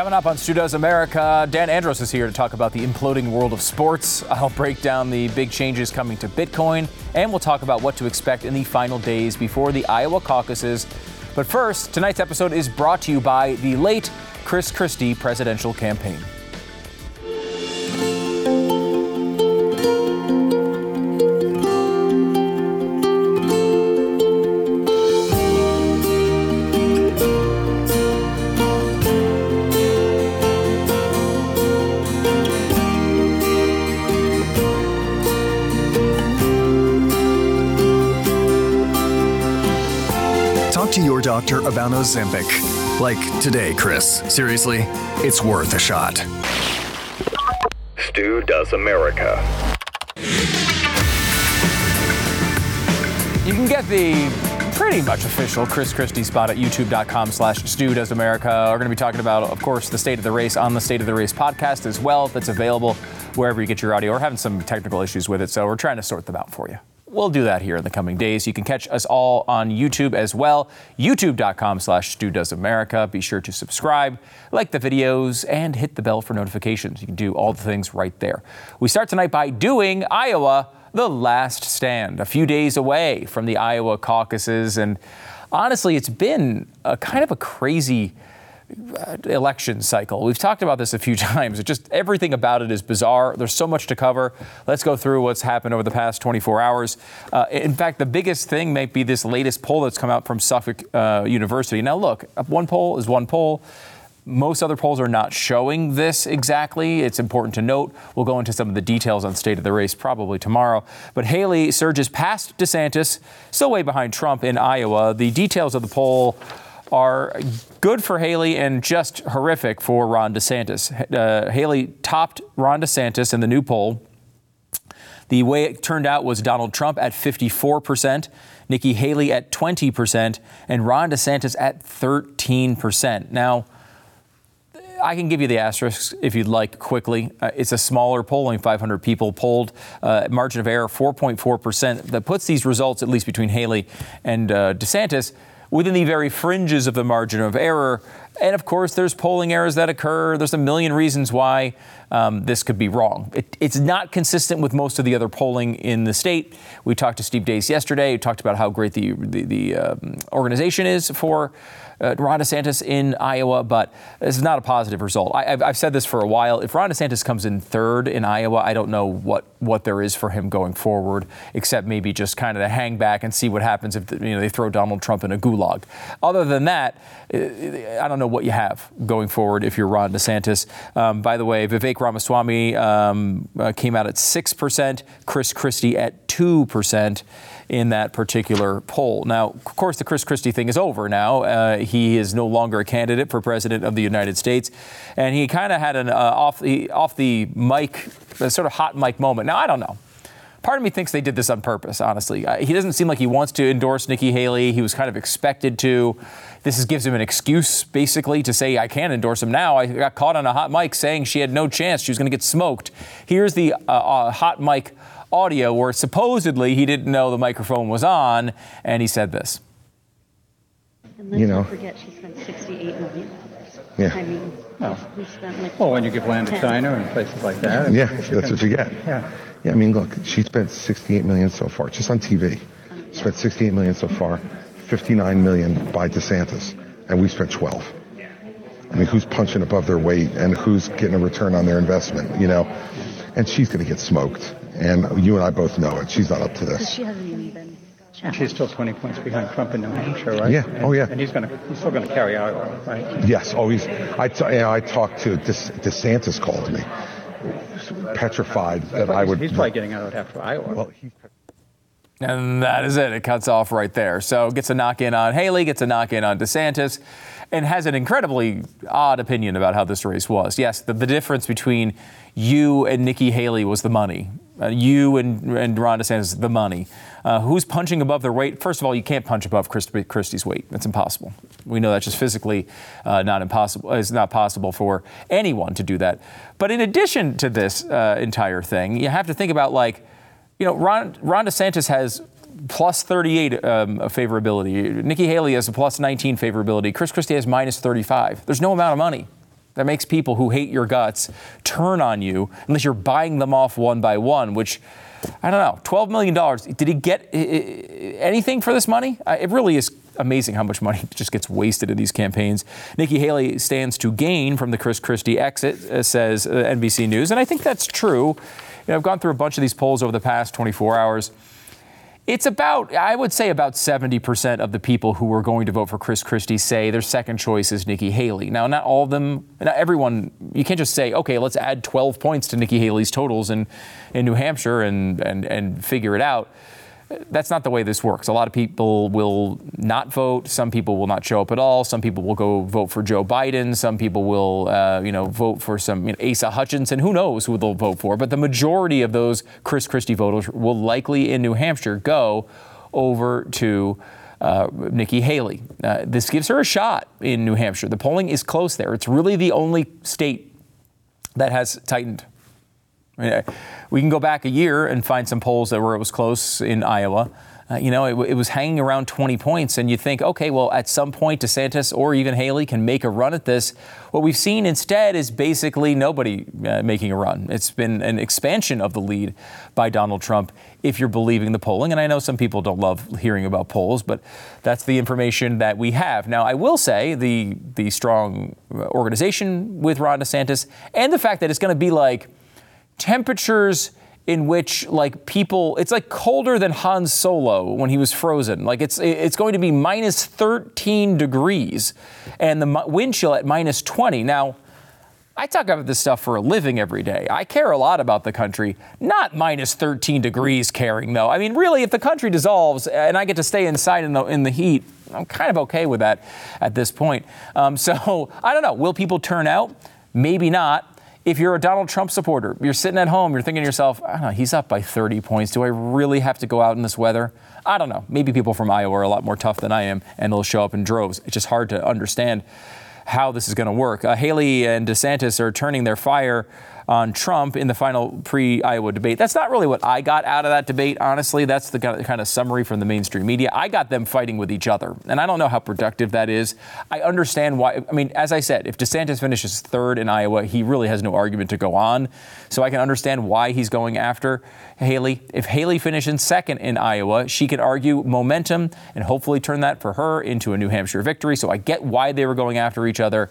Coming up on Stu Does America, Dan Andros is here to talk about the imploding world of sports. I'll break down the big changes coming to Bitcoin, and we'll talk about what to expect in the final days before the Iowa caucuses. But first, tonight's episode is brought to you by the late Chris Christie presidential campaign. Doctor about Ozempic. Like today, Chris. Seriously, it's worth a shot. Stu Does America. You can get the pretty much official Chris Christie spot at youtube.com slash Stu Does America. We're going to be talking about, of course, the State of the Race on the State of the Race podcast as well. That's available wherever you get your audio. We're having some technical issues with it, so we're trying to sort them out for you. We'll do that here in the coming days. You can catch us all on YouTube as well. YouTube.com slash Stu Does America. Be sure to subscribe, like the videos, and hit the bell for notifications. You can do all the things right there. We start tonight by doing Iowa, the last stand. A few days away from the Iowa caucuses. And honestly, it's been a kind of a crazy election cycle. We've talked about this a few times. It just everything about it is bizarre. There's so much to cover. Let's go through what's happened over the past 24 hours. Uh, in fact, the biggest thing might be this latest poll that's come out from Suffolk uh, University. Now, look, one poll is one poll. Most other polls are not showing this exactly. It's important to note. We'll go into some of the details on state of the race probably tomorrow. But Haley surges past DeSantis, still way behind Trump in Iowa. The details of the poll are good for Haley and just horrific for Ron DeSantis. Uh, Haley topped Ron DeSantis in the new poll. The way it turned out was Donald Trump at 54%, Nikki Haley at 20%, and Ron DeSantis at 13%. Now, I can give you the asterisks if you'd like quickly. Uh, it's a smaller polling, 500 people polled, uh, margin of error 4.4%. That puts these results, at least between Haley and uh, DeSantis, within the very fringes of the margin of error. And of course, there's polling errors that occur. There's a million reasons why um, this could be wrong. It, it's not consistent with most of the other polling in the state. We talked to Steve Deace yesterday. We talked about how great the, the, the um, organization is for uh, Ron DeSantis in Iowa, but this is not a positive result. I, have said this for a while. If Ron DeSantis comes in third in Iowa, I don't know what, what there is for him going forward, except maybe just kind of to hang back and see what happens if you know, they throw Donald Trump in a gulag. Other than that, I don't know what you have going forward if you're Ron DeSantis. Um, by the way, Vivek Ramaswamy um, uh, came out at 6%, Chris Christie at 2% in that particular poll. Now, of course, the Chris Christie thing is over now. Uh, he is no longer a candidate for president of the United States, and he kind of had an uh, off the off the mic, sort of hot mic moment. Now, I don't know. Part of me thinks they did this on purpose, honestly. He doesn't seem like he wants to endorse Nikki Haley. He was kind of expected to. This is, gives him an excuse, basically, to say, I can't endorse him now. I got caught on a hot mic saying she had no chance. She was going to get smoked. Here's the uh, uh, hot mic audio where supposedly he didn't know the microphone was on, and he said this. And let's You know. not forget she spent 68 million. Yeah. I mean, Oh. we spent like. Well, when you give land to China and places like that. Yeah, it's- that's what you get. Yeah. Yeah, I mean, look, she spent 68 million so far, just on TV. Spent 68 million so far, 59 million by DeSantis, and we spent 12. I mean, who's punching above their weight and who's getting a return on their investment, you know? And she's going to get smoked. And you and I both know it. She's not up to this. she hasn't even been challenged. she's still 20 points behind Trump in New Hampshire, right? Yeah. Oh, yeah. And he's going to, he's still going to carry Iowa, right? Yes, oh, always. I, t- you know, I talked to De- DeSantis called me, petrified that I would. He's probably getting out after Iowa. Well, he's And that is it. It cuts off right there. So gets a knock in on Haley, gets a knock in on DeSantis, and has an incredibly odd opinion about how this race was. Yes, the, the difference between you and Nikki Haley was the money. Uh, you and, and Ron DeSantis, the money. Uh, who's punching above their weight? First of all, you can't punch above Christ- Christie's weight. That's impossible. We know that's just physically uh, not impossible. It's not possible for anyone to do that. But in addition to this uh, entire thing, you have to think about like, you know, Ron, Ron DeSantis has plus 38 um, favorability. Nikki Haley has a plus 19 favorability. Chris Christie has minus 35. There's no amount of money That makes people who hate your guts turn on you unless you're buying them off one by one, which I don't know. $12 million. Did he get anything for this money? It really is amazing how much money just gets wasted in these campaigns. Nikki Haley stands to gain from the Chris Christie exit, uh, says uh, NBC News. And I think that's true. You know, I've gone through a bunch of these polls over the past 24 hours. It's about, I would say, about 70% of the people who are going to vote for Chris Christie say their second choice is Nikki Haley. Now, not all of them, not everyone, you can't just say, okay, let's add 12 points to Nikki Haley's totals in, in New Hampshire and, and, and figure it out that's not the way this works. A lot of people will not vote. Some people will not show up at all. Some people will go vote for Joe Biden. Some people will, uh, you know, vote for some you know, Asa Hutchinson. Who knows who they'll vote for? But the majority of those Chris Christie voters will likely in New Hampshire go over to uh, Nikki Haley. Uh, this gives her a shot in New Hampshire. The polling is close there. It's really the only state that has tightened. We can go back a year and find some polls that where it was close in Iowa. Uh, you know, it, it, was hanging around 20 points, and you think, okay, well, at some point, DeSantis or even Haley can make a run at this. What we've seen instead is basically nobody uh, making a run. It's been an expansion of the lead by Donald Trump, if you're believing the polling. And I know some people don't love hearing about polls, but that's the information that we have. Now, I will say the the strong organization with Ron DeSantis and the fact that it's going to be like temperatures in which like people it's like colder than Han Solo when he was frozen. Like it's it's going to be minus 13 degrees and the wind chill at minus 20. Now, I talk about this stuff for a living every day. I care a lot about the country. Not minus 13 degrees caring though. I mean, really, if the country dissolves and I get to stay inside in the in the heat, I'm kind of okay with that at this point. Um, so I don't know. Will people turn out? Maybe not if you're a Donald Trump supporter, you're sitting at home, you're thinking to yourself, I don't know, he's up by 30 points. Do I really have to go out in this weather? I don't know. Maybe people from Iowa are a lot more tough than I am, and they'll show up in droves. It's just hard to understand how this is going to work. Uh, Haley and DeSantis are turning their fire on Trump in the final pre Iowa debate. That's not really what I got out of that debate, honestly. That's the kind of summary from the mainstream media. I got them fighting with each other, and I don't know how productive that is. I understand why. I mean, as I said, if DeSantis finishes third in Iowa, he really has no argument to go on. So I can understand why he's going after Haley. If Haley finishes second in Iowa, she can argue momentum and hopefully turn that for her into a New Hampshire victory. So I get why they were going after each other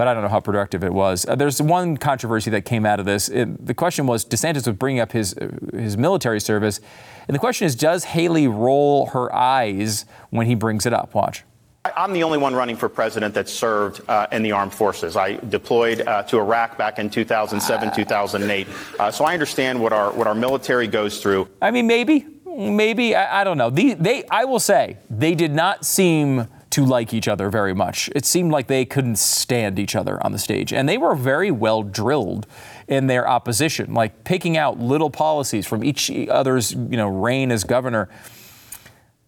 but I don't know how productive it was. Uh, there's one controversy that came out of this. It, the question was DeSantis was bringing up his his military service, and the question is, does Haley roll her eyes when he brings it up? Watch. I'm the only one running for president that served uh, in the armed forces. I deployed uh, to Iraq back in 2007, 2008. Uh, so I understand what our what our military goes through. I mean, maybe, maybe I, I don't know. The, they, I will say, they did not seem to like each other very much. It seemed like they couldn't stand each other on the stage. And they were very well drilled in their opposition, like picking out little policies from each other's, you know, reign as governor.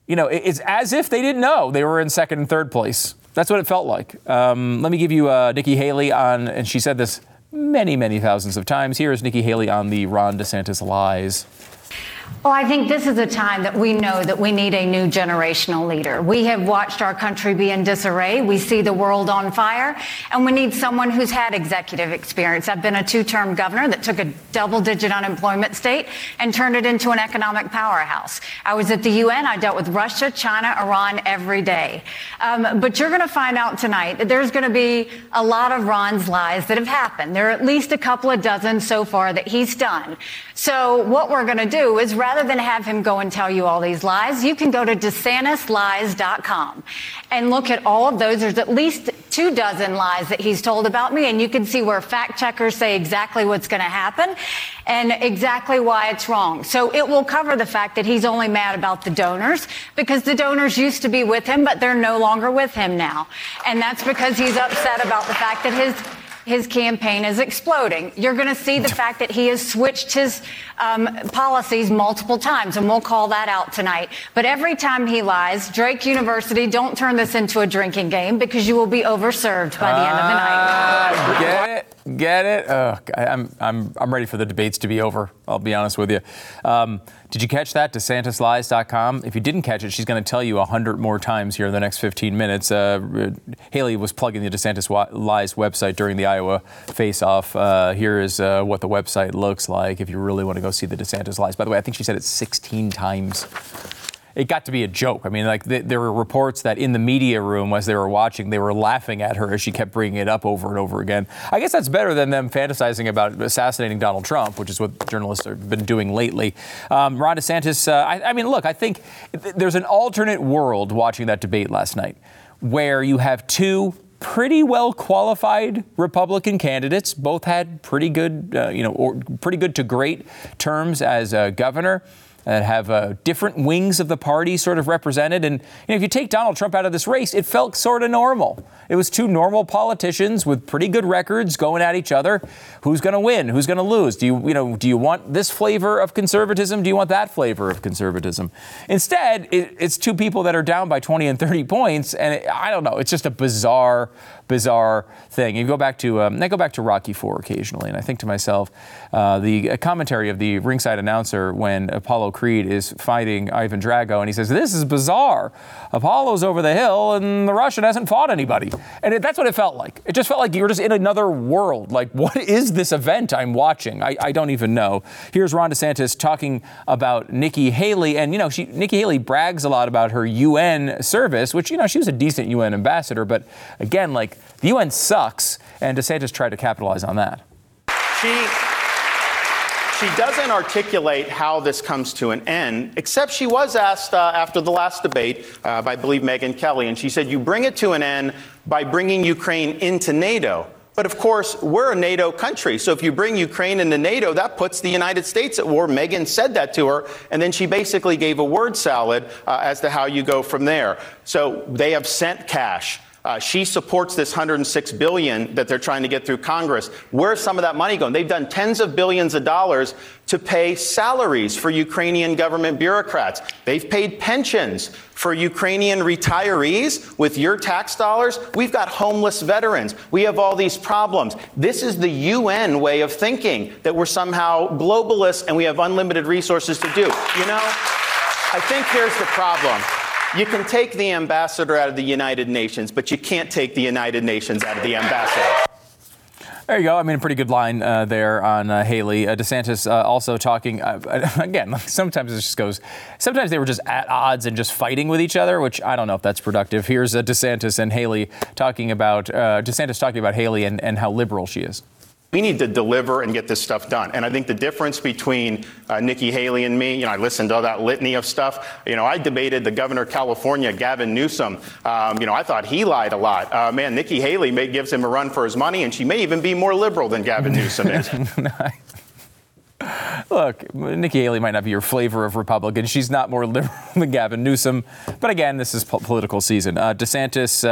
You know, it's as if they didn't know they were in second and third place. That's what it felt like. Um, let me give you uh, Nikki Haley on, and she said this many, many thousands of times. Here is Nikki Haley on the Ron DeSantis lies. Well, I think this is a time that we know that we need a new generational leader. We have watched our country be in disarray. We see the world on fire, and we need someone who's had executive experience. I've been a two-term governor that took a double-digit unemployment state and turned it into an economic powerhouse. I was at the UN. I dealt with Russia, China, Iran every day. Um, but you're going to find out tonight that there's going to be a lot of Ron's lies that have happened. There are at least a couple of dozen so far that he's done. So what we're going to do is rather than have him go and tell you all these lies, you can go to DeSantisLies.com and look at all of those. There's at least two dozen lies that he's told about me, and you can see where fact checkers say exactly what's going to happen and exactly why it's wrong. So it will cover the fact that he's only mad about the donors because the donors used to be with him, but they're no longer with him now. And that's because he's upset about the fact that his his campaign is exploding. You're going to see the fact that he has switched his um, policies multiple times, and we'll call that out tonight. But every time he lies, Drake University, don't turn this into a drinking game because you will be overserved by the end of the night. Uh, get it? Get it? I'm, I'm, I'm ready for the debates to be over. I'll be honest with you. Um, did you catch that? DeSantisLies.com. If you didn't catch it, she's going to tell you a hundred more times here in the next 15 minutes. Uh, Haley was plugging the DeSantis Lies website during the Iowa face-off. Uh, here is uh, what the website looks like if you really want to go see the DeSantis Lies. By the way, I think she said it 16 times it got to be a joke. I mean, like th- there were reports that in the media room as they were watching, they were laughing at her as she kept bringing it up over and over again. I guess that's better than them fantasizing about assassinating Donald Trump, which is what journalists have been doing lately. Um, Ron DeSantis, uh, I, I mean, look, I think th- there's an alternate world watching that debate last night where you have two pretty well qualified Republican candidates. Both had pretty good, uh, you know, or pretty good to great terms as a governor that have uh, different wings of the party sort of represented. And you know, if you take Donald Trump out of this race, it felt sort of normal. It was two normal politicians with pretty good records going at each other. Who's going to win? Who's going to lose? Do you, you know, do you want this flavor of conservatism? Do you want that flavor of conservatism? Instead, it, it's two people that are down by 20 and 30 points, and it, I don't know. It's just a bizarre bizarre thing. You go back to um, I go back to Rocky Four occasionally, and I think to myself, uh, the commentary of the ringside announcer when Apollo Creed is fighting Ivan Drago, and he says, "This is bizarre. Apollo's over the hill, and the Russian hasn't fought anybody." And it, that's what it felt like. It just felt like you were just in another world. Like, what is this event I'm watching? I, I don't even know. Here's Ron DeSantis talking about Nikki Haley, and you know, she, Nikki Haley brags a lot about her UN service, which you know she was a decent UN ambassador, but again, like the UN sucks, and DeSantis tried to capitalize on that. She she doesn't articulate how this comes to an end, except she was asked uh, after the last debate uh, by, I believe, Megyn Kelly, and she said, You bring it to an end by bringing Ukraine into NATO. But of course, we're a NATO country. So if you bring Ukraine into NATO, that puts the United States at war. Megyn said that to her. And then she basically gave a word salad uh, as to how you go from there. So they have sent cash. Uh, she supports this 106 billion that they're trying to get through Congress. Where's some of that money going? They've done tens of billions of dollars to pay salaries for Ukrainian government bureaucrats. They've paid pensions for Ukrainian retirees with your tax dollars. We've got homeless veterans. We have all these problems. This is the UN way of thinking that we're somehow globalists and we have unlimited resources to do. You know, I think here's the problem. You can take the ambassador out of the United Nations, but you can't take the United Nations out of the ambassador. There you go. I mean, a pretty good line uh, there on uh, Haley. Uh, DeSantis uh, also talking, uh, again, sometimes it just goes, sometimes they were just at odds and just fighting with each other, which I don't know if that's productive. Here's uh, DeSantis and Haley talking about, DeSantis talking about Haley and, and how liberal she is. We need to deliver and get this stuff done. And I think the difference between uh, Nikki Haley and me, you know, I listened to all that litany of stuff. You know, I debated the governor of California, Gavin Newsom. Um, you know, I thought he lied a lot. Uh, man, Nikki Haley may, gives him a run for his money, and she may even be more liberal than Gavin Newsom is. Look, Nikki Haley might not be your flavor of Republican. She's not more liberal than Gavin Newsom. But again, this is po- political season. Uh, DeSantis.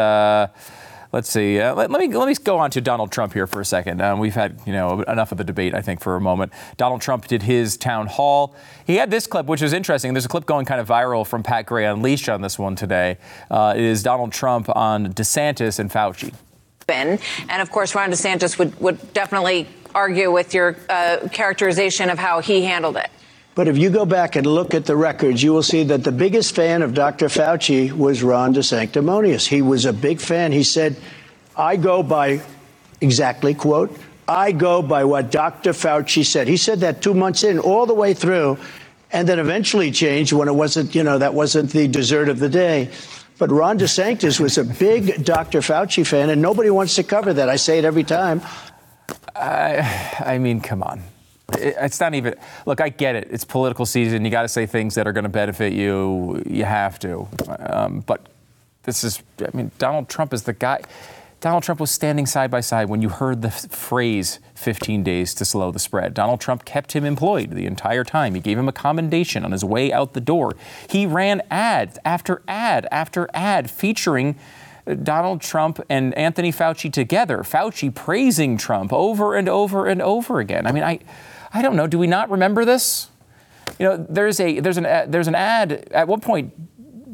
Let's see. Uh, let, let, me let me go on to Donald Trump here for a second. Um, we've had you know enough of the debate, I think, for a moment. Donald Trump did his town hall. He had this clip, which is interesting. There's a clip going kind of viral from Pat Gray Unleashed on this one today. Uh, it is Donald Trump on DeSantis and Fauci. And of course, Ron DeSantis would, would definitely argue with your uh, characterization of how he handled it. But if you go back and look at the records, you will see that the biggest fan of Dr. Fauci was Ron DeSanctimonious. He was a big fan. He said, I go by, exactly, quote, I go by what Dr. Fauci said. He said that two months in, all the way through, and then eventually changed when it wasn't, you know, that wasn't the dessert of the day. But Ron DeSantis was a big Dr. Fauci fan, and nobody wants to cover that. I say it every time. I, I mean, come on it's not even look i get it. It's political season. You got to say things that are going to benefit you. You have to. Um, but this is i mean donald trump is the guy donald trump was standing side by side when you heard the phrase 15 days to slow the spread. Donald trump kept him employed the entire time. He gave him a commendation on his way out the door. He ran ad after ad after ad featuring Donald Trump and Anthony Fauci together, Fauci praising Trump over and over and over again. I mean, I, I don't know. Do we not remember this? You know, there's a there's an uh, there's an ad. At one point,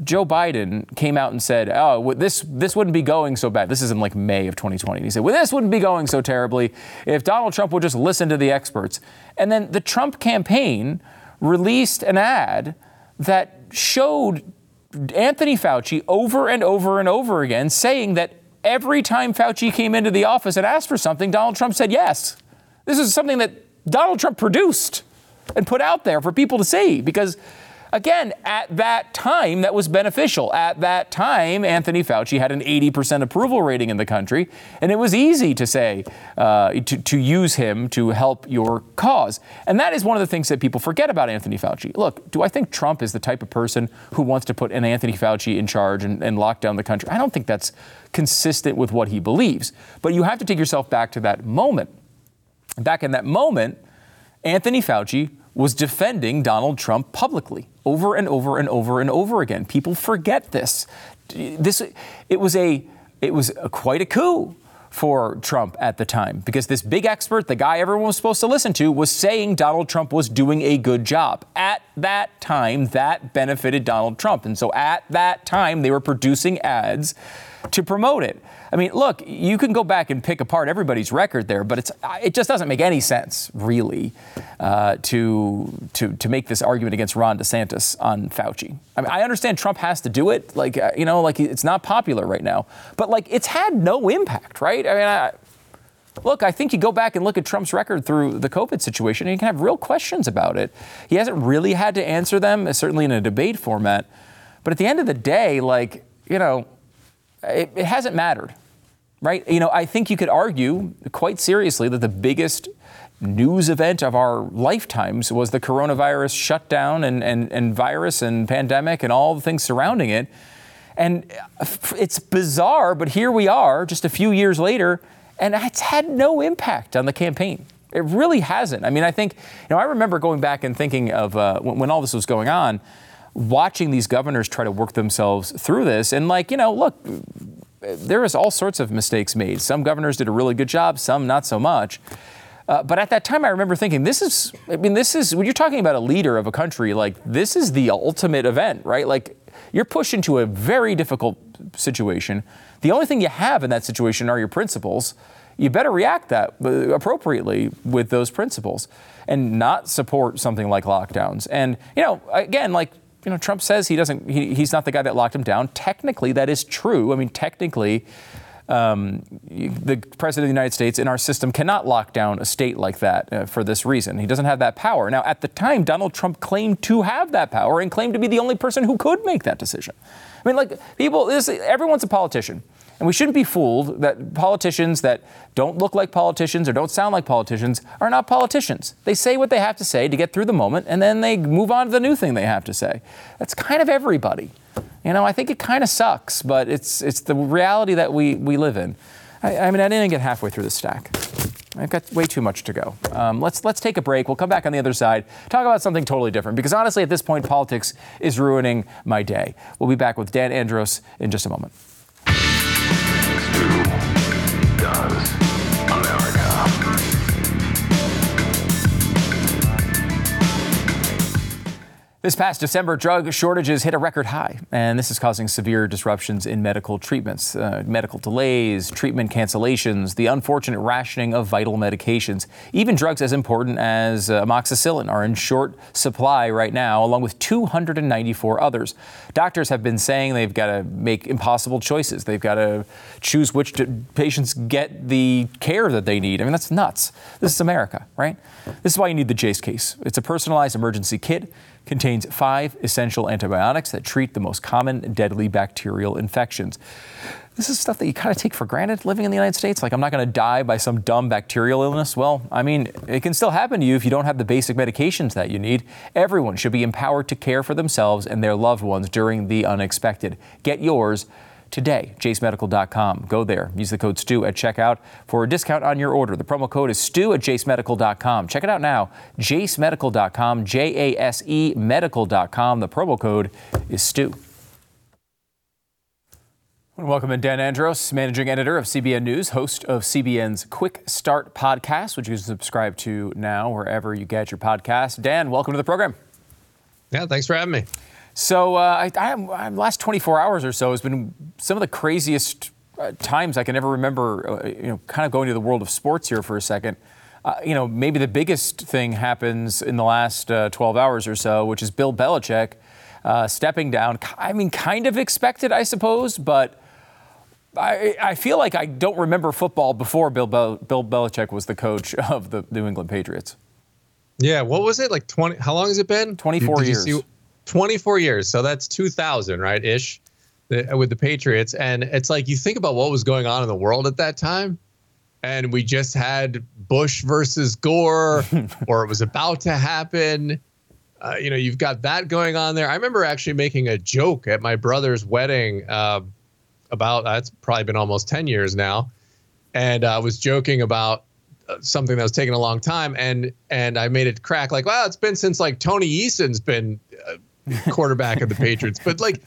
Joe Biden came out and said, "Oh, this this wouldn't be going so bad." This is in like May of 2020. he said, "Well, this wouldn't be going so terribly if Donald Trump would just listen to the experts." And then the Trump campaign released an ad that showed Anthony Fauci over and over and over again saying that every time Fauci came into the office and asked for something, Donald Trump said yes. This is something that Donald Trump produced and put out there for people to see because Again, at that time, that was beneficial. At that time, Anthony Fauci had an 80% approval rating in the country, and it was easy to say, uh, to, to use him to help your cause. And that is one of the things that people forget about Anthony Fauci. Look, do I think Trump is the type of person who wants to put an Anthony Fauci in charge and, and lock down the country? I don't think that's consistent with what he believes. But you have to take yourself back to that moment. Back in that moment, Anthony Fauci was defending Donald Trump publicly over and over and over and over again. People forget this. This it was a it was a, quite a coup for Trump at the time because this big expert, the guy everyone was supposed to listen to, was saying Donald Trump was doing a good job. At that time, that benefited Donald Trump. And so at that time, they were producing ads to promote it. I mean, look, you can go back and pick apart everybody's record there, but it's it just doesn't make any sense, really, uh, to to to make this argument against Ron DeSantis on Fauci. I mean, I understand Trump has to do it, like uh, you know, like it's not popular right now, but like it's had no impact, right? I mean, I, Look, I think you go back and look at Trump's record through the COVID situation, and you can have real questions about it. He hasn't really had to answer them, certainly in a debate format. But at the end of the day, like, you know, it, it hasn't mattered, right? You know, I think you could argue quite seriously that the biggest news event of our lifetimes was the coronavirus shutdown and, and, and virus and pandemic and all the things surrounding it. And it's bizarre, but here we are just a few years later, and it's had no impact on the campaign. It really hasn't. I mean, I think, you know, I remember going back and thinking of uh, when, when all this was going on, watching these governors try to work themselves through this. And, like, you know, look, there is all sorts of mistakes made. Some governors did a really good job, some not so much. Uh, but at that time, I remember thinking, this is, I mean, this is, when you're talking about a leader of a country, like, this is the ultimate event, right? Like, you're pushed into a very difficult situation. The only thing you have in that situation are your principles. You better react that uh, appropriately with those principles and not support something like lockdowns. And, you know, again, like, you know, Trump says he doesn't, he, he's not the guy that locked him down. Technically, that is true. I mean, technically, um, the president of the United States in our system cannot lock down a state like that uh, for this reason. He doesn't have that power. Now, at the time, Donald Trump claimed to have that power and claimed to be the only person who could make that decision. I mean, like people, this, everyone's a politician. And we shouldn't be fooled that politicians that don't look like politicians or don't sound like politicians are not politicians. They say what they have to say to get through the moment, and then they move on to the new thing they have to say. That's kind of everybody. You know, I think it kind of sucks, but it's, it's the reality that we, we live in. I, I mean, I didn't get halfway through the stack. I've got way too much to go. Um, let's let's take a break. We'll come back on the other side, talk about something totally different. Because honestly, at this point, politics is ruining my day. We'll be back with Dan Andros in just a moment. This past December, drug shortages hit a record high, and this is causing severe disruptions in medical treatments, uh, medical delays, treatment cancellations, the unfortunate rationing of vital medications. Even drugs as important as uh, amoxicillin are in short supply right now, along with 294 others. Doctors have been saying they've got to make impossible choices. They've got to choose which patients get the care that they need. I mean, that's nuts. This is America, right? This is why you need the Jase Case. It's a personalized emergency kit contains five essential antibiotics that treat the most common deadly bacterial infections. This is stuff that you kind of take for granted living in the United States. Like, I'm not going to die by some dumb bacterial illness. Well, I mean, it can still happen to you if you don't have the basic medications that you need. Everyone should be empowered to care for themselves and their loved ones during the unexpected. Get yours today. JaseMedical.com. Go there. Use the code STU at checkout for a discount on your order. The promo code is STU at JaseMedical.com. Check it out now. JaseMedical.com, J A S E Medical.com. The promo code is STU. Welcome in Dan Andros, managing editor of CBN News, host of CBN's Quick Start podcast, which you can subscribe to now wherever you get your podcast. Dan, welcome to the program. Yeah, thanks for having me. So uh, I, I, I, last 24 hours or so has been some of the craziest uh, times I can ever remember. Uh, you know, kind of going to the world of sports here for a second. Uh, you know, maybe the biggest thing happens in the last uh, 12 hours or so, which is Bill Belichick uh, stepping down. I mean, kind of expected, I suppose, but I, I feel like I don't remember football before Bill, Bel- Bill Belichick was the coach of the New England Patriots. Yeah, what was it like? Twenty? How long has it been? Twenty-four Did years. See, Twenty-four years. So that's two thousand, right? Ish, with the Patriots, and it's like you think about what was going on in the world at that time, and we just had Bush versus Gore, or it was about to happen. Uh, you know, you've got that going on there. I remember actually making a joke at my brother's wedding. Uh, about that's probably been almost 10 years now and I was joking about uh, something that was taking a long time and and I made it crack like wow it's been since like Tony Eason's been uh, quarterback of the Patriots but like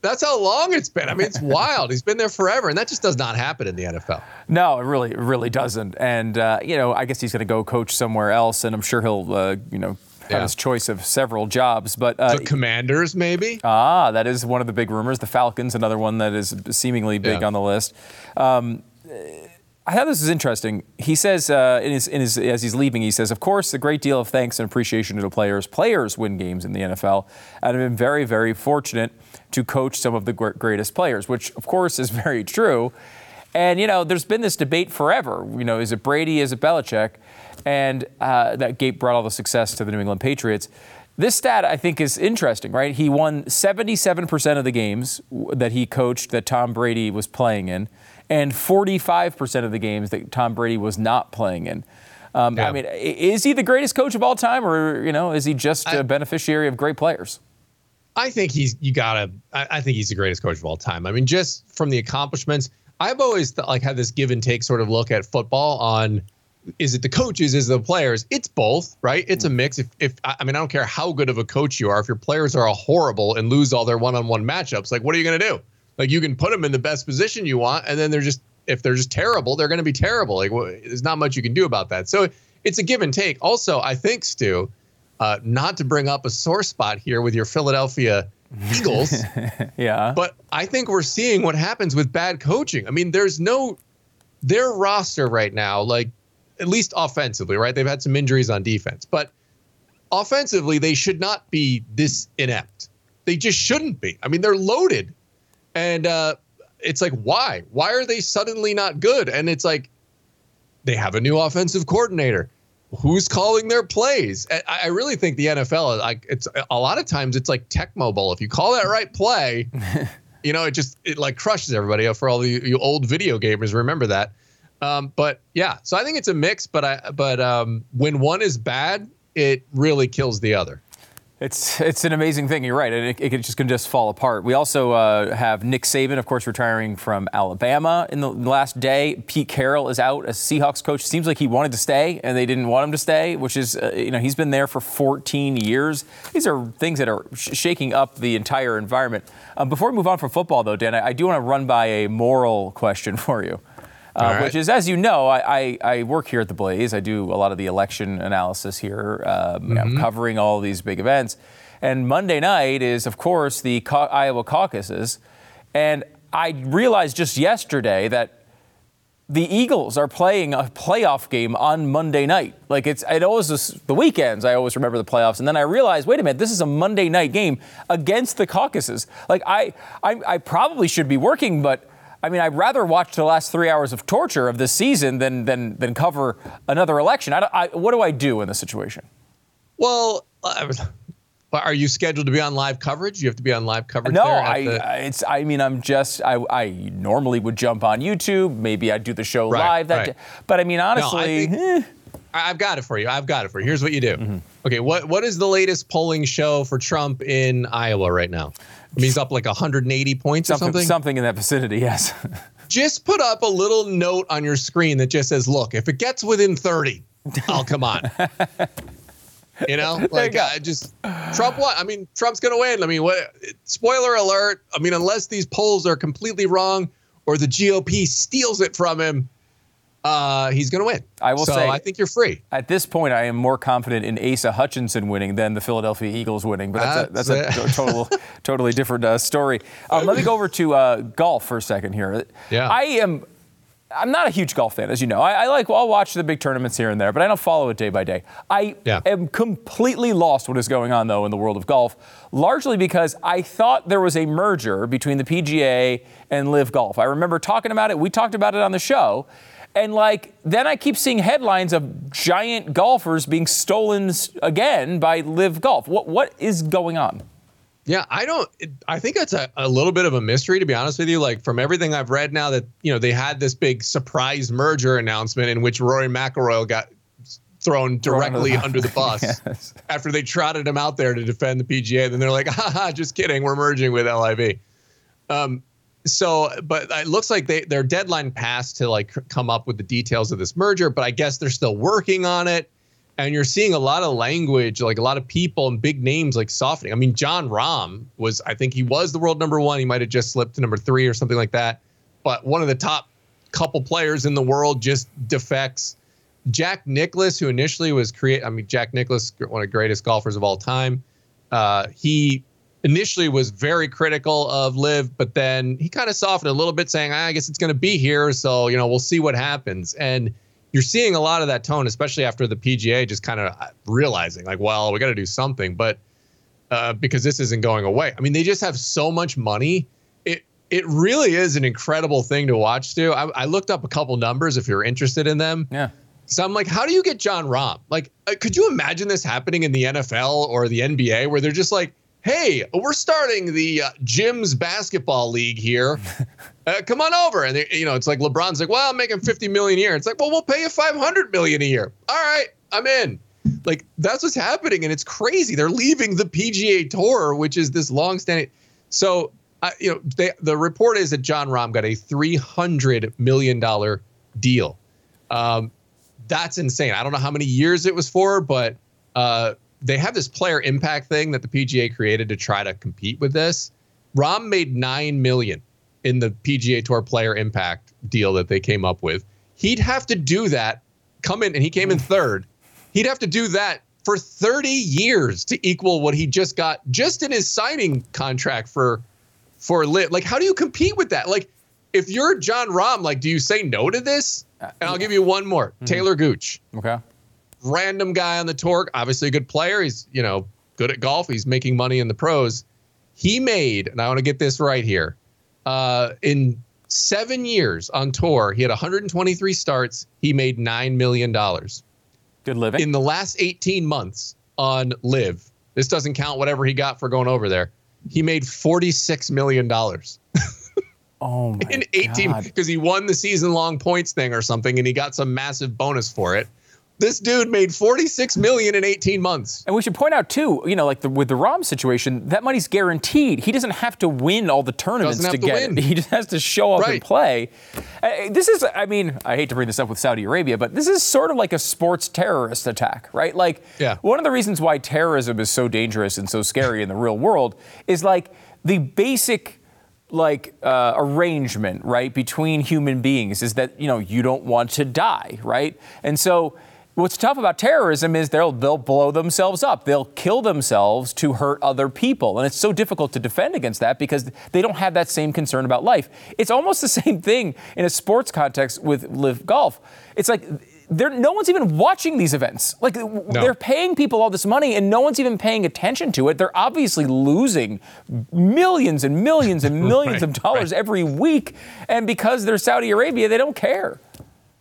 that's how long it's been. I mean, it's wild. He's been there forever, and that just does not happen in the NFL. No, it really, it really doesn't. And uh, you know, I guess he's going to go coach somewhere else, and I'm sure he'll, uh, you know, have yeah. his choice of several jobs. But uh, the Commanders, maybe. Ah, that is one of the big rumors. The Falcons, another one that is seemingly big yeah. on the list. Um, I thought this is interesting. He says uh, in, his, in his, as he's leaving, he says, "Of course, a great deal of thanks and appreciation to the players. Players win games in the NFL, and I've been very, very fortunate to coach some of the greatest players, which, of course, is very true." And you know, there's been this debate forever. You know, is it Brady? Is it Belichick? And uh, that gate brought all the success to the New England Patriots. This stat I think is interesting, right? He won 77% of the games that he coached that Tom Brady was playing in and 45% of the games that Tom Brady was not playing in. Um, yeah. I mean, is he the greatest coach of all time, or you know, is he just I, a beneficiary of great players? I think he's you gotta. I, I, think he's the greatest coach of all time. I mean, just from the accomplishments, I've always th- like had this give and take sort of look at football on. Is it the coaches? Is it the players? It's both, right? It's a mix. If, if I mean, I don't care how good of a coach you are. If your players are horrible and lose all their one-on-one matchups, like what are you going to do? Like you can put them in the best position you want, and then they're just if they're just terrible, they're going to be terrible. Like well, there's not much you can do about that. So it's a give and take. Also, I think Stu, uh, not to bring up a sore spot here with your Philadelphia Eagles, yeah, but I think we're seeing what happens with bad coaching. I mean, there's no their roster right now, like at least offensively, right? They've had some injuries on defense, but offensively, they should not be this inept. They just shouldn't be. I mean, they're loaded and uh, it's like, why? Why are they suddenly not good? And it's like, they have a new offensive coordinator. Who's calling their plays? I, I really think the NFL, like, it's a lot of times it's like Tecmo Bowl. If you call that right play, you know, it just it like crushes everybody. For all the you old video gamers, remember that. Um, but yeah, so I think it's a mix. But I but um, when one is bad, it really kills the other. It's it's an amazing thing. You're right. It, it, just can just fall apart. We also uh, have Nick Saban, of course, retiring from Alabama in the last day. Pete Carroll is out as Seahawks coach. Seems like he wanted to stay, and they didn't want him to stay. Which is, uh, you know, he's been there for 14 years. These are things that are sh- shaking up the entire environment. Um, before we move on from football, though, Dan, I, I do want to run by a moral question for you uh, right. which is, as you know, I, I, I, work here at the Blaze. I do a lot of the election analysis here, um, mm-hmm. you know, mm-hmm. covering all these big events. And Monday night is, of course, the ca- Iowa caucuses. And I realized just yesterday that the Eagles are playing a playoff game on Monday night. Like it's, it always is the weekends. I always remember the playoffs, and then I realized, wait a minute, this is a Monday night game against the caucuses. Like I, I, I probably should be working, but I mean, I'd rather watch the last three hours of torture of this season than than than cover another election. I, I, what do I do in this situation? Well, uh, are you scheduled to be on live coverage? You have to be on live coverage. No, I. The... It's. I mean, I'm just. I. I normally would jump on YouTube. Maybe I'd do the show right, live that right. day. But I mean, honestly. No, I think, eh. I've got it for you. I've got it for you. Here's what you do. Mm-hmm. Okay, what what is the latest polling show for Trump in Iowa right now? I mean, he's up like 180 points something, or something. Something in that vicinity, yes. just put up a little note on your screen that just says, "Look, if it gets within 30, I'll come on." you know, like you uh, just Trump. What? I mean, Trump's going to win. I mean, what? Spoiler alert. I mean, unless these polls are completely wrong or the GOP steals it from him, uh, he's going to win. I will so say, I think you're free. At this point, I am more confident in Asa Hutchinson winning than the Philadelphia Eagles winning, but that's, That's a, that's a total, totally different uh, story. Um, let me go over to uh, golf for a second here. Yeah. I am. I'm not a huge golf fan, as you know. I, I like. Well, I'll watch the big tournaments here and there, but I don't follow it day by day. I Yeah. am completely lost what is going on though in the world of golf, largely because I thought there was a merger between the PGA and LIV Golf. I remember talking about it. We talked about it on the show. And like then I keep seeing headlines of giant golfers being stolen again by LIV Golf. What what is going on? Yeah, I don't. I think that's a, a little bit of a mystery, to be honest with you. Like from everything I've read now, that you know they had this big surprise merger announcement in which Rory McIlroy got thrown directly under the bus Yes. after they trotted him out there to defend the PGA. Then they're like, "Haha, just kidding, we're merging with LIV." Um, so, but it looks like they their deadline passed to like come up with the details of this merger. But I guess they're still working on it. And you're seeing a lot of language, like a lot of people and big names like softening. I mean, Jon Rahm was, I think he was the world number one. He might have just slipped to number three or something like that. But one of the top couple players in the world just defects. Jack Nicklaus, who initially was create, I mean, Jack Nicklaus, one of the greatest golfers of all time. Uh, he initially was very critical of LIV, but then he kind of softened a little bit, saying, "I guess it's going to be here, so you know we'll see what happens." And you're seeing a lot of that tone, especially after the PGA just kind of realizing, like, well, we got to do something, but uh, because this isn't going away. I mean, they just have so much money. It it really is an incredible thing to watch. Too. I, I looked up a couple numbers if you're interested in them. Yeah. So I'm like, how do you get Jon Rahm? Like, uh, could you imagine this happening in the NFL or the NBA where they're just like, hey, we're starting the uh, Jim's basketball league here. Uh, come on over. And, they, you know, it's like LeBron's like, well, I'm making 50 million a year. It's like, well, we'll pay you 500 million a year. All right, I'm in. Like, that's what's happening. And it's crazy. They're leaving the PGA Tour, which is this long standing. So, uh, you know, they, the report is that Jon Rahm got a $300 million deal. Um, that's insane. I don't know how many years it was for, but uh, they have this player impact thing that the PGA created to try to compete with this. Rahm made nine million in the PGA Tour player impact deal that they came up with. He'd have to do that, come in, and he came in third. He'd have to do that for 30 years to equal what he just got just in his signing contract for for lit. Like, how do you compete with that? Like, if you're Jon Rahm, like, do you say no to this? Uh, and I'll give you one more. Hmm. Taylor Gooch Okay. Random guy on the tour, obviously a good player. He's, you know, good at golf. He's making money in the pros. He made, and I want to get this right here, uh, in seven years on tour, he had 123 starts. He made $9 million. Good living. In the last 18 months on LIV, this doesn't count whatever he got for going over there, he made $46 million. oh my in 18 because he won the season long points thing or something and he got some massive bonus for it. This dude made 46 million in 18 months. And we should point out too, you know, like the, with the Rahm situation, that money's guaranteed. He doesn't have to win all the tournaments to to get win. it. He just has to show up and play. Uh, this is, I mean, I hate to bring this up with Saudi Arabia, but this is sort of like a sports terrorist attack, right? Like, Yeah. one of the reasons why terrorism is so dangerous and so scary in the real world is like the basic like uh, arrangement right between human beings is that you know you don't want to die right and so what's tough about terrorism is they'll they'll blow themselves up. They'll kill themselves to hurt other people. And it's so difficult to defend against that because they don't have that same concern about life. It's almost the same thing in a sports context with LIV golf. It's like there, no one's even watching these events. Like they're paying people all this money, and no one's even paying attention to it. They're obviously losing millions and millions and millions Right, of dollars every week, and because they're Saudi Arabia, they don't care.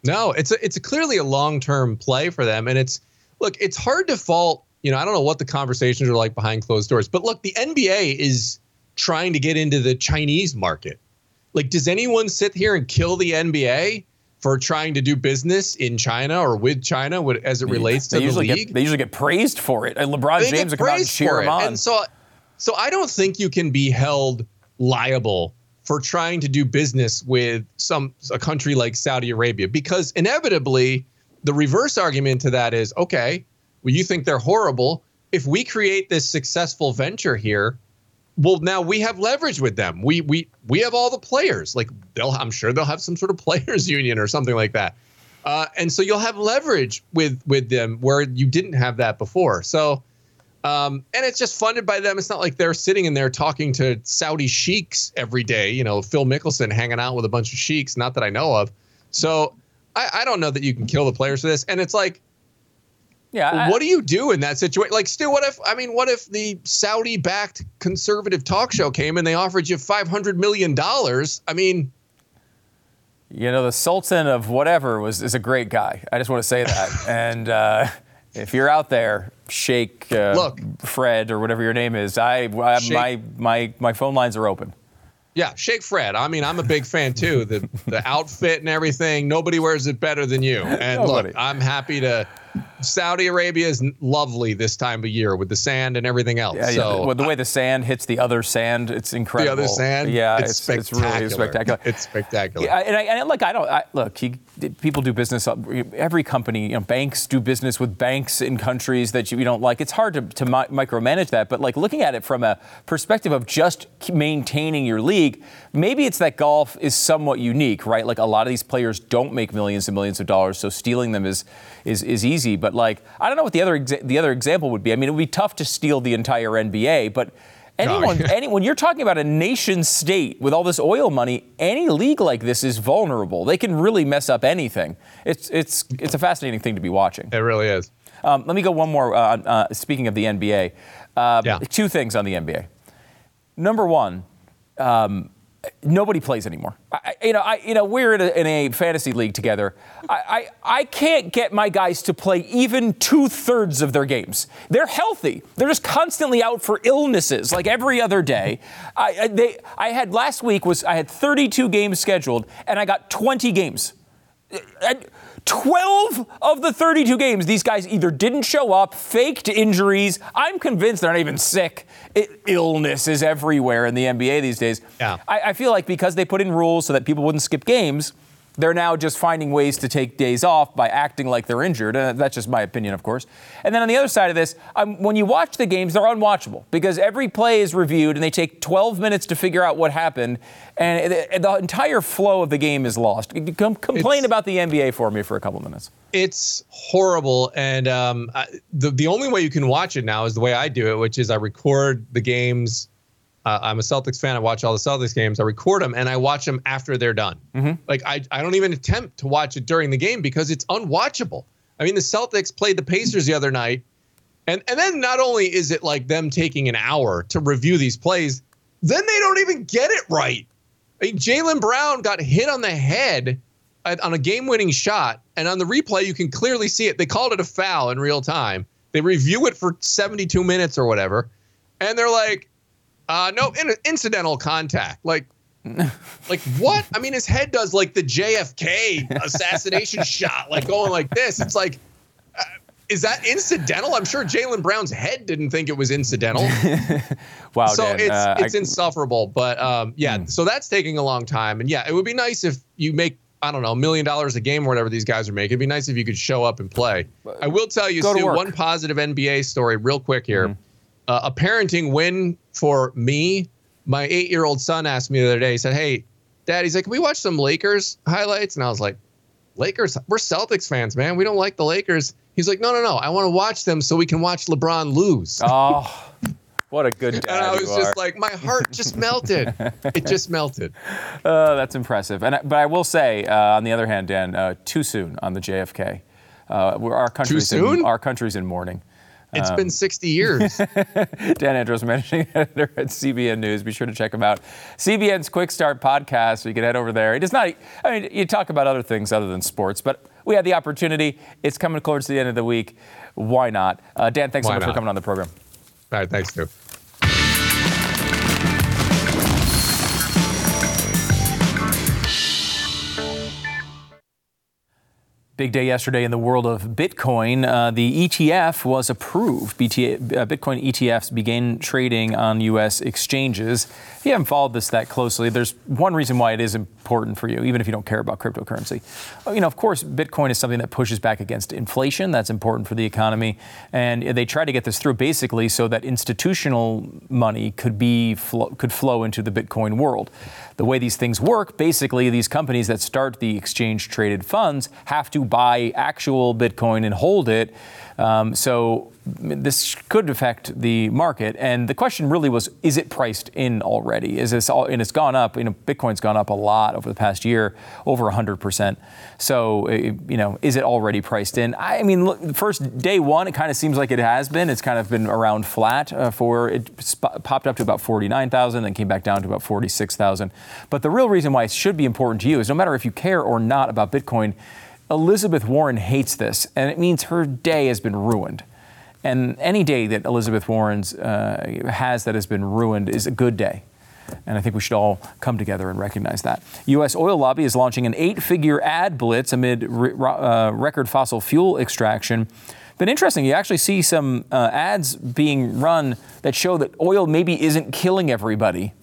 No, it's a, it's a clearly a long term play for them, and it's look, it's hard to fault. You know, I don't know what the conversations are like behind closed doors, but look, the NBA is trying to get into the Chinese market. Like, does anyone sit here and kill the NBA for trying to do business in China or with China as it relates they to the league? Get, they usually get praised for it. And LeBron They James will come out and cheer it. on. And so, so I don't think you can be held liable for trying to do business with some a country like Saudi Arabia because inevitably the reverse argument to that is okay, well you think they're horrible. If we create this successful venture here, well now we have leverage with them. We we we have all the players. Like they'll I'm sure they'll have some sort of players union or something like that. Uh, and so you'll have leverage with with them where you didn't have that before. So, um, and it's just funded by them. It's not like they're sitting in there talking to Saudi sheiks every day. You know, Phil Mickelson hanging out with a bunch of sheiks. Not that I know of. So I, I don't know that you can kill the players for this. And it's like, Yeah. I- what do you do in that situation? Like, Stu, what if, I mean, what if the Saudi backed conservative talk show came and they offered you $500 million? I mean, You know, the Sultan of whatever was is a great guy. I just want to say that. and uh, if you're out there, shake uh, Look. Fred or whatever your name is, I, I Sheikh- my my my phone lines are open. yeah, Shake Fred. I mean, I'm a big fan too. The the outfit and everything, nobody wears it better than you. And Nobody. look, I'm happy to. Saudi Arabia is lovely this time of year with the sand and everything else. Yeah, yeah. so Well, the way the sand hits the other sand, it's incredible. the other sand, Yeah, it's, it's, it's really spectacular. It's spectacular. Yeah, and I, and look, I don't I, look. He, people do business. Every company, you know, banks do business with banks in countries that you, you don't like. It's hard to, to mi- micromanage that. But like looking at it from a perspective of just maintaining your league, maybe it's that golf is somewhat unique, right? Like a lot of these players don't make millions and millions of dollars, so stealing them is is, is easy. But like I don't know what the other exa- the other example would be. I mean, it would be tough to steal the entire NBA, but. Anyone, any, when you're talking about a nation state with all this oil money, any league like this is vulnerable. They can really mess up anything. It's it's it's a fascinating thing to be watching. It really is. Um, let me go one more. Uh, uh, speaking of the NBA, uh, Yeah. two things on the NBA. Number one, um, nobody plays anymore. I, I- you know, I, you know, we're in a, in a fantasy league together. I, I, I can't get my guys to play even two thirds of their games. They're healthy. They're just constantly out for illnesses, like every other day. I, I, they, I had last week was I had 32 games scheduled, and I got 20 games. And 12 of the 32 games, these guys either didn't show up, faked injuries. I'm convinced they're not even sick. It, illness is everywhere in the NBA these days. Yeah. I, I feel like because they put in rules so that people wouldn't skip games, they're now just finding ways to take days off by acting like they're injured. Uh, that's just my opinion, of course. And then on the other side of this, um, when you watch the games, they're unwatchable because every play is reviewed and they take 12 minutes to figure out what happened, and the, the entire flow of the game is lost. Com- complain It's- about the NBA for me for a couple minutes. it's horrible and um, I, the, the only way you can watch it now is the way i do it which is i record the games uh, i'm a celtics fan. I watch all the celtics games. I record them and i watch them after they're done. Like I, I don't even attempt to watch it during the game because it's unwatchable. I mean the celtics played the pacers the other night and, and then not only is it like them taking an hour to review these plays then they don't even get it right. I mean, Jaylen Brown got hit on the head on a game-winning shot, and on the replay you can clearly see it. They called it a foul in real time. They review it for 72 minutes or whatever, and they're like, uh, "No, in- incidental contact." Like, like what? I mean, his head does like the JFK assassination shot, like going like this. It's like. uh, Is that incidental? I'm sure Jaylen Brown's head didn't think it was incidental Wow, so Dan. it's uh, it's I- insufferable. But um, yeah, so that's taking a long time. And yeah, it would be nice if you make I don't know a million dollars a game or whatever these guys are making. It'd be nice if you could show up and play. I will tell you, Stu, one positive NBA story, real quick here. Uh, a parenting win for me. My eight-year-old son asked me the other day. He said, "Hey, Dad," he's like, "Can we watch some Lakers highlights?" And I was like, "Lakers? We're Celtics fans, man. We don't like the Lakers." He's like, "No, no, no. I want to watch them so we can watch LeBron lose." oh, what a good dad And I was just like, my heart just melted. It just melted. Uh, that's impressive. And but I will say, uh, on the other hand, Dan, uh, too soon on the JFK. Uh, we're, our country's in, soon? our country's in mourning. It's Um, been 60 years. Dan Andros, managing editor at CBN News. Be sure to check him out. CBN's Quick Start podcast. You can head over there. It is not. I mean, you talk about other things other than sports, but we had the opportunity. It's coming close to the end of the week. Why not? Uh, Dan, thanks so Why much for coming on the program. All right, thanks, Stu. Big day yesterday in the world of Bitcoin. Uh, the ETF was approved. BT, uh, Bitcoin ETFs began trading on U.S. exchanges. If you haven't followed this that closely, there's one reason why it is important for you, even if you don't care about cryptocurrency. Uh, You know, of course, Bitcoin is something that pushes back against inflation. That's important for the economy, and they try to get this through basically so that institutional money could be flo- could flow into the Bitcoin world. The way these things work, basically, these companies that start the exchange traded funds have to buy actual Bitcoin and hold it. Um, so this could affect the market. And the question really was, is it priced in already? Is this all, and it's gone up, you know, Bitcoin's gone up a lot over the past year, over 100%. So, you know, is it already priced in? I mean, look, first day one, it kind of seems like it has been. It's kind of been around flat uh, for, it sp- popped up to about 49,000 and came back down to about 46,000. But the real reason why it should be important to you is no matter if you care or not about Bitcoin, Elizabeth Warren hates this, and it means her day has been ruined. And any day that Elizabeth Warren's uh, has that has been ruined is a good day. And I think we should all come together and recognize that. U.S. oil lobby is launching an eight figure ad blitz amid re- uh, record fossil fuel extraction. Been interesting. You actually see some uh, ads being run that show that oil maybe isn't killing everybody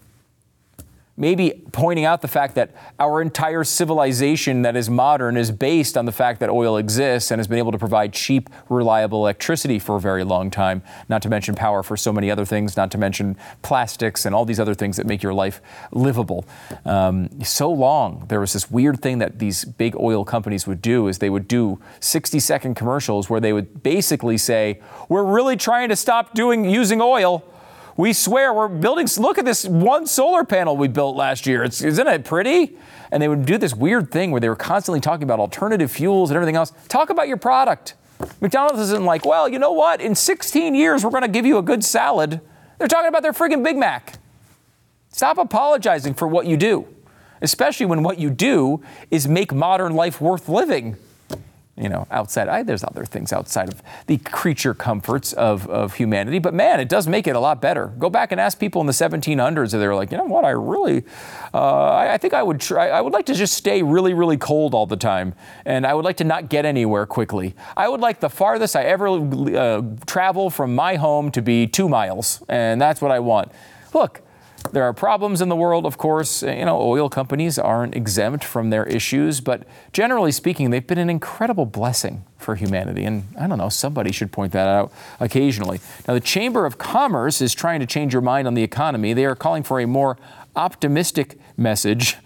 maybe pointing out the fact that our entire civilization that is modern is based on the fact that oil exists and has been able to provide cheap, reliable electricity for a very long time, not to mention power for so many other things, not to mention plastics and all these other things that make your life livable. Um, so long, there was this weird thing that these big oil companies would do is they would do 60 second commercials where they would basically say, we're really trying to stop doing using oil we swear we're building. Look at this one solar panel we built last year. It's, isn't it pretty? And they would do this weird thing where they were constantly talking about alternative fuels and everything else. Talk about your product. McDonald's isn't like, well, you know what? In 16 years, we're going to give you a good salad. They're talking about their friggin' Big Mac. Stop apologizing for what you do, especially when what you do is make modern life worth living you know, outside. I, there's other things outside of the creature comforts of, of humanity, but man, it does make it a lot better. Go back and ask people in the 1700s, and they were like, you know what, I really, uh, I, I, think I would try, I would like to just stay really, really cold all the time, and I would like to not get anywhere quickly. I would like the farthest I ever uh, travel from my home to be two miles, and that's what I want. Look, there are problems in the world, of course. You know, oil companies aren't exempt from their issues, but generally speaking, they've been an incredible blessing for humanity. And I don't know, somebody should point that out occasionally. Now, the Chamber of Commerce is trying to change your mind on the economy. They are calling for a more optimistic message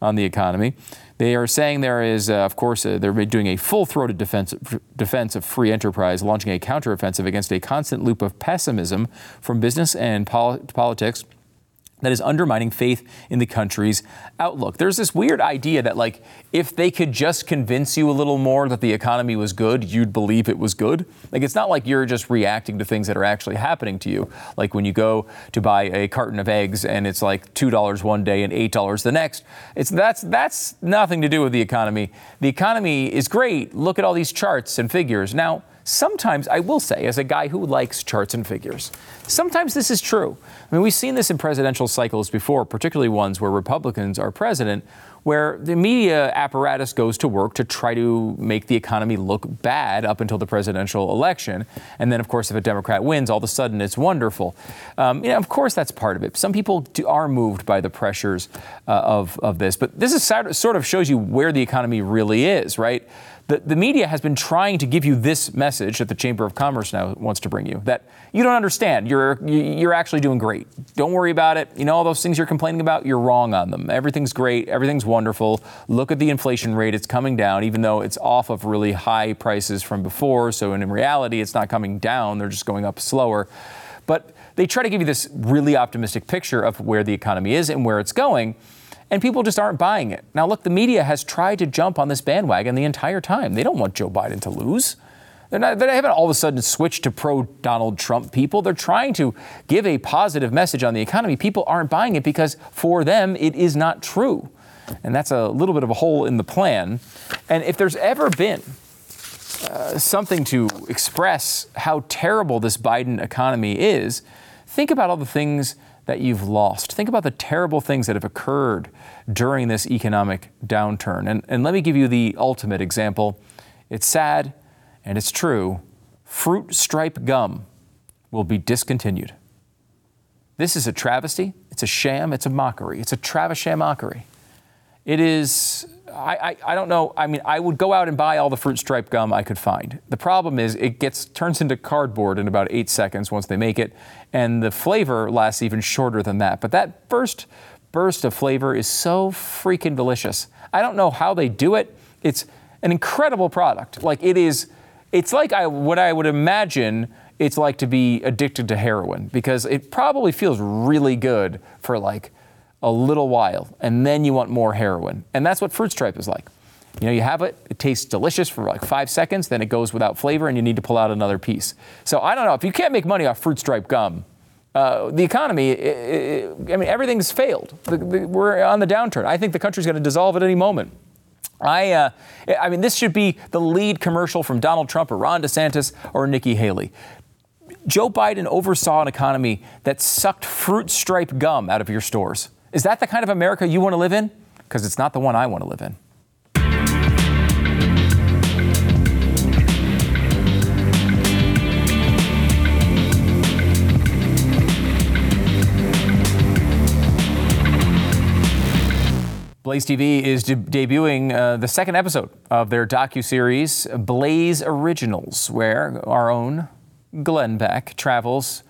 on the economy. They are saying there is, uh, of course, uh, they're doing a full throated defense, defense of free enterprise, launching a counteroffensive against a constant loop of pessimism from business and pol- politics that is undermining faith in the country's outlook. There's this weird idea that, like, if they could just convince you a little more that the economy was good, you'd believe it was good. Like, it's not like you're just reacting to things that are actually happening to you. Like when you go to buy a carton of eggs and it's like two dollars one day and eight dollars the next. It's that's that's nothing to do with the economy. The economy is great. Look at all these charts and figures. Now sometimes I will say, as a guy who likes charts and figures, sometimes this is true. I mean, we've seen this in presidential cycles before, particularly ones where Republicans are president, where the media apparatus goes to work to try to make the economy look bad up until the presidential election. And then, of course, if a Democrat wins, all of a sudden it's wonderful. Um, you know, of course, that's part of it. Some people do, are moved by the pressures uh, of, of this. But this is sort of shows you where the economy really is, right? The, the media has been trying to give you this message that the Chamber of Commerce now wants to bring you that you don't understand. You're, you're actually doing great. Don't worry about it. You know, all those things you're complaining about, you're wrong on them. Everything's great. Everything's wonderful. Look at the inflation rate. It's coming down, even though it's off of really high prices from before. So in reality, it's not coming down. They're just going up slower. But they try to give you this really optimistic picture of where the economy is and where it's going and people just aren't buying it. Now, look, the media has tried to jump on this bandwagon the entire time. They don't want Joe Biden to lose. They're not, they haven't all of a sudden switched to pro Donald Trump people. They're trying to give a positive message on the economy. People aren't buying it because for them it is not true. And that's a little bit of a hole in the plan. And if there's ever been uh, something to express how terrible this Biden economy is, think about all the things that you've lost. Think about the terrible things that have occurred during this economic downturn. And, and let me give you the ultimate example. It's sad and it's true. Fruit stripe gum will be discontinued. This is a travesty. It's a sham. It's a mockery. It's a Travis sham mockery. It is I, I, I, don't know. I mean, I would go out and buy all the fruit stripe gum I could find. The problem is it gets turns into cardboard in about eight seconds once they make it, and the flavor lasts even shorter than that. But that first burst of flavor is so freaking delicious. I don't know how they do it. It's an incredible product. Like it is, it's like I, what I would imagine it's like to be addicted to heroin because it probably feels really good for like a little while and then you want more heroin. And that's what Fruit Stripe is like. You know, you have it, it tastes delicious for like five seconds, then it goes without flavor and you need to pull out another piece. So I don't know, if you can't make money off Fruit Stripe gum, uh, the economy, it, it, I mean, everything's failed. The, the, we're on the downturn. I think the country's going to dissolve at any moment. I, uh, I mean, this should be the lead commercial from Donald Trump or Ron DeSantis or Nikki Haley. Joe Biden oversaw an economy that sucked fruit stripe gum out of your stores. Is that the kind of America you want to live in? Because it's not the one I want to live in. Blaze TV is de- debuting uh, the second episode of their docu-series Blaze Originals, where our own Glenn Beck travels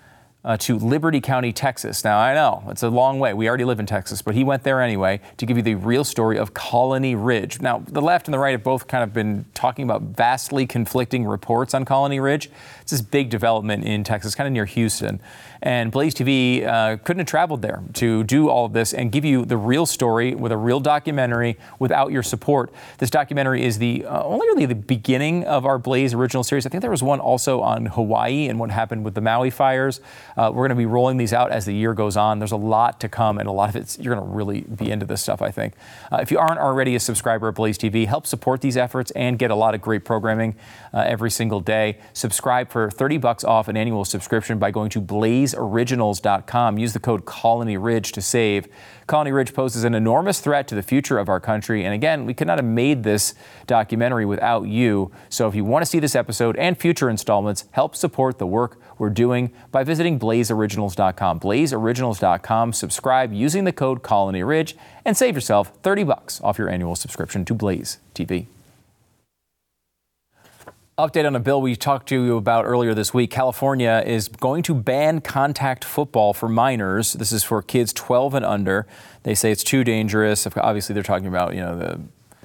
uh, to Liberty County, Texas. Now, I know it's a long way. We already live in Texas, but he went there anyway to give you the real story of Colony Ridge. Now, the left and the right have both kind of been talking about vastly conflicting reports on Colony Ridge. It's this big development in Texas, kind of near Houston. And Blaze TV uh, couldn't have traveled there to do all of this and give you the real story with a real documentary without your support. This documentary is the uh, only really the beginning of our Blaze original series. I think there was one also on Hawaii and what happened with the Maui fires. Uh, we're going to be rolling these out as the year goes on. There's a lot to come, and a lot of it's you're going to really be into this stuff. I think. Uh, if you aren't already a subscriber of Blaze TV, help support these efforts and get a lot of great programming uh, every single day. Subscribe for 30 bucks off an annual subscription by going to blazeoriginals.com. Use the code Colony Ridge to save. Colony Ridge poses an enormous threat to the future of our country. And again, we could not have made this documentary without you. So if you want to see this episode and future installments, help support the work we're doing by visiting blazeoriginals.com. Blazeoriginals.com. Subscribe using the code Colony Ridge and save yourself 30 bucks off your annual subscription to Blaze TV. Update on a bill we talked to you about earlier this week. California is going to ban contact football for minors. This is for kids 12 and under. They say it's too dangerous. Obviously, they're talking about, you know, the,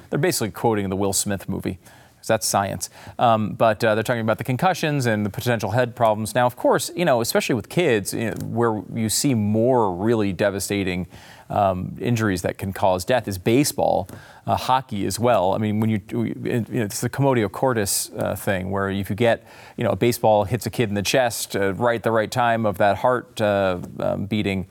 they're basically quoting the Will Smith movie because that's science. Um, but uh, they're talking about the concussions and the potential head problems. Now, of course, you know, especially with kids, you know, where you see more really devastating um, injuries that can cause death is baseball, uh, hockey as well. I mean, when you, you know, it's the commotio cordis uh, thing, where if you get, you know, a baseball hits a kid in the chest uh, right at the right time of that heart uh, um, beating.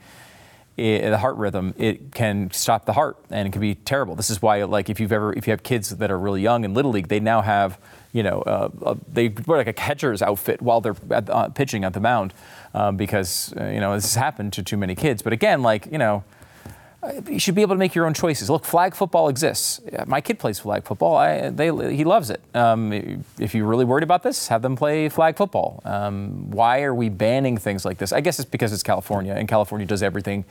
It, the heart rhythm, it can stop the heart, and it can be terrible. This is why, like, if you've ever, if you have kids that are really young in little league, they now have, you know, uh, they wear like a catcher's outfit while they're at, uh, pitching at the mound, um, because you know this has happened to too many kids. But again, like, you know, you should be able to make your own choices. Look, flag football exists. My kid plays flag football. I, they, he loves it. Um, if you're really worried about this, have them play flag football. Um, why are we banning things like this? I guess it's because it's California, and California does everything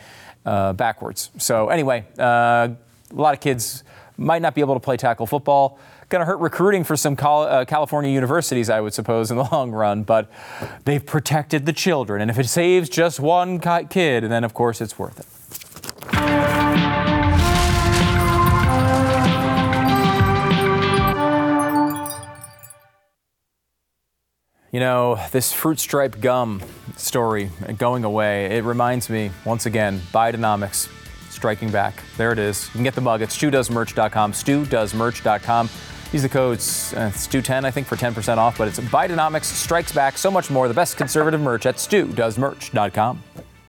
uh, backwards. So anyway, uh, a lot of kids might not be able to play tackle football. Going to hurt recruiting for some Cal- uh, California universities, I would suppose, in the long run. But they've protected the children, and if it saves just one kid, then of course it's worth it. You know, this fruit stripe gum story going away, it reminds me once again, Bidenomics striking back. There it is. You can get the mug at studoesmerch.com, studoesmerch.com. Use the code uh, STU10, I think, for 10% off, but it's Bidenomics strikes back. So much more. The best conservative merch at studoesmerch.com.